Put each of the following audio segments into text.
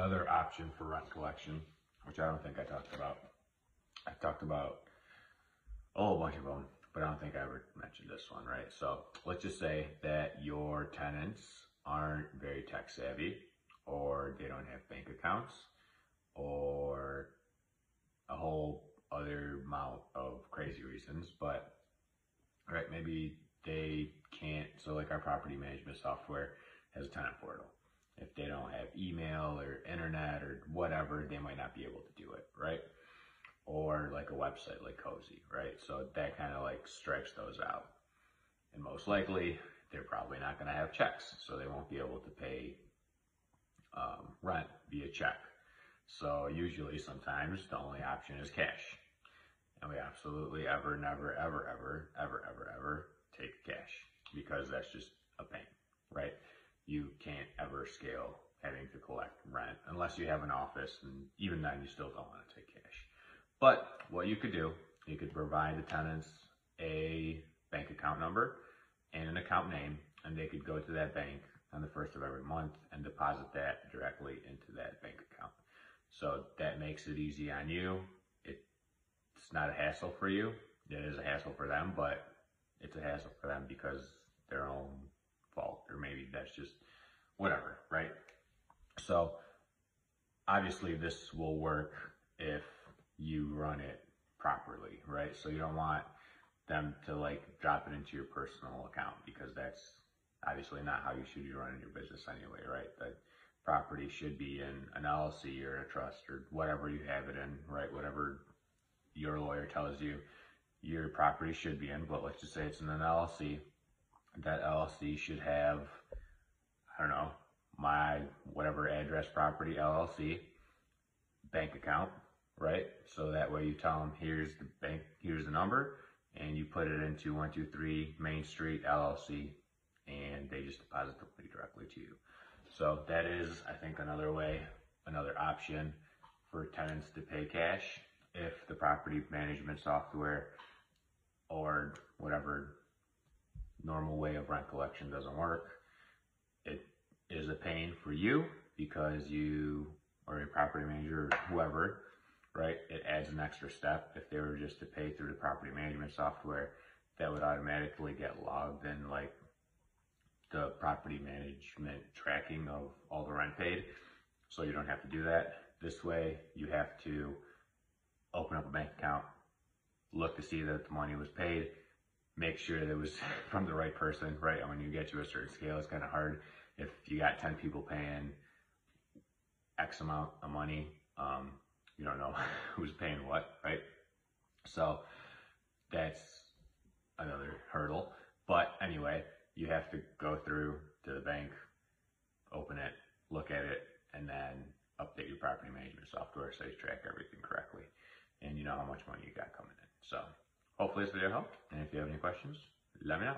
Another option for rent collection, which I don't think I talked about. I talked about a whole bunch of them, but I don't think I ever mentioned this one, right? So let's just say that your tenants aren't very tech savvy, or they don't have bank accounts, or a whole other amount of crazy reasons, but right, maybe they can't. So, like our property management software has a tenant portal. If they don't have email or internet or whatever, they might not be able to do it, right? Or like a website like Cozy, right? So that kind of like strikes those out. And most likely, they're probably not going to have checks, so they won't be able to pay um, rent via check. So usually, sometimes the only option is cash. And we absolutely ever, never, ever, ever, ever, ever, ever take cash because that's just a pain, right? You can't ever scale having to collect rent unless you have an office, and even then, you still don't want to take cash. But what you could do, you could provide the tenants a bank account number and an account name, and they could go to that bank on the first of every month and deposit that directly into that bank account. So that makes it easy on you. It's not a hassle for you. It is a hassle for them, but it's a hassle for them because their own fault, or maybe that's just whatever, right? So obviously this will work if you run it properly, right? So you don't want them to like drop it into your personal account because that's obviously not how you should be running your business anyway, right? The property should be in an LLC or a trust or whatever you have it in, right? Whatever your lawyer tells you your property should be in, but let's just say it's in an LLC. That LLC should have, I don't know, my whatever address property LLC bank account, right? So that way you tell them, here's the bank, here's the number, and you put it into 123 Main Street LLC, and they just deposit the money directly to you. So that is, I think, another way, another option for tenants to pay cash if the property management software or whatever normal way of rent collection doesn't work. It is a pain for you because you or a property manager or whoever, right? It adds an extra step. If they were just to pay through the property management software, that would automatically get logged in like the property management tracking of all the rent paid. So you don't have to do that. This way, you have to open up a bank account, look to see that the money was paid, make sure that it was from the right person, right? And when you get to a certain scale, it's kind of hard. If you got 10 people paying X amount of money, um, you don't know who's paying what, right? So that's another hurdle. But anyway, you have to go through to the bank, open it, look at it, and then update your property management software so you track everything correctly and you know how much money you got coming in. So hopefully this video helped. And if you have any questions, let me know.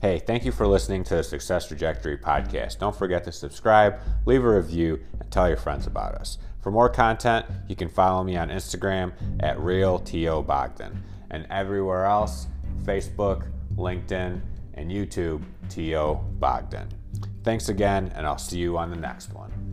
Hey, thank you for listening to the Success Trajectory podcast. Don't forget to subscribe, leave a review, and tell your friends about us. For more content, you can follow me on Instagram at RealTOBogdan and everywhere else Facebook, LinkedIn, and YouTube, T.O. Bogdan. Thanks again, and I'll see you on the next one.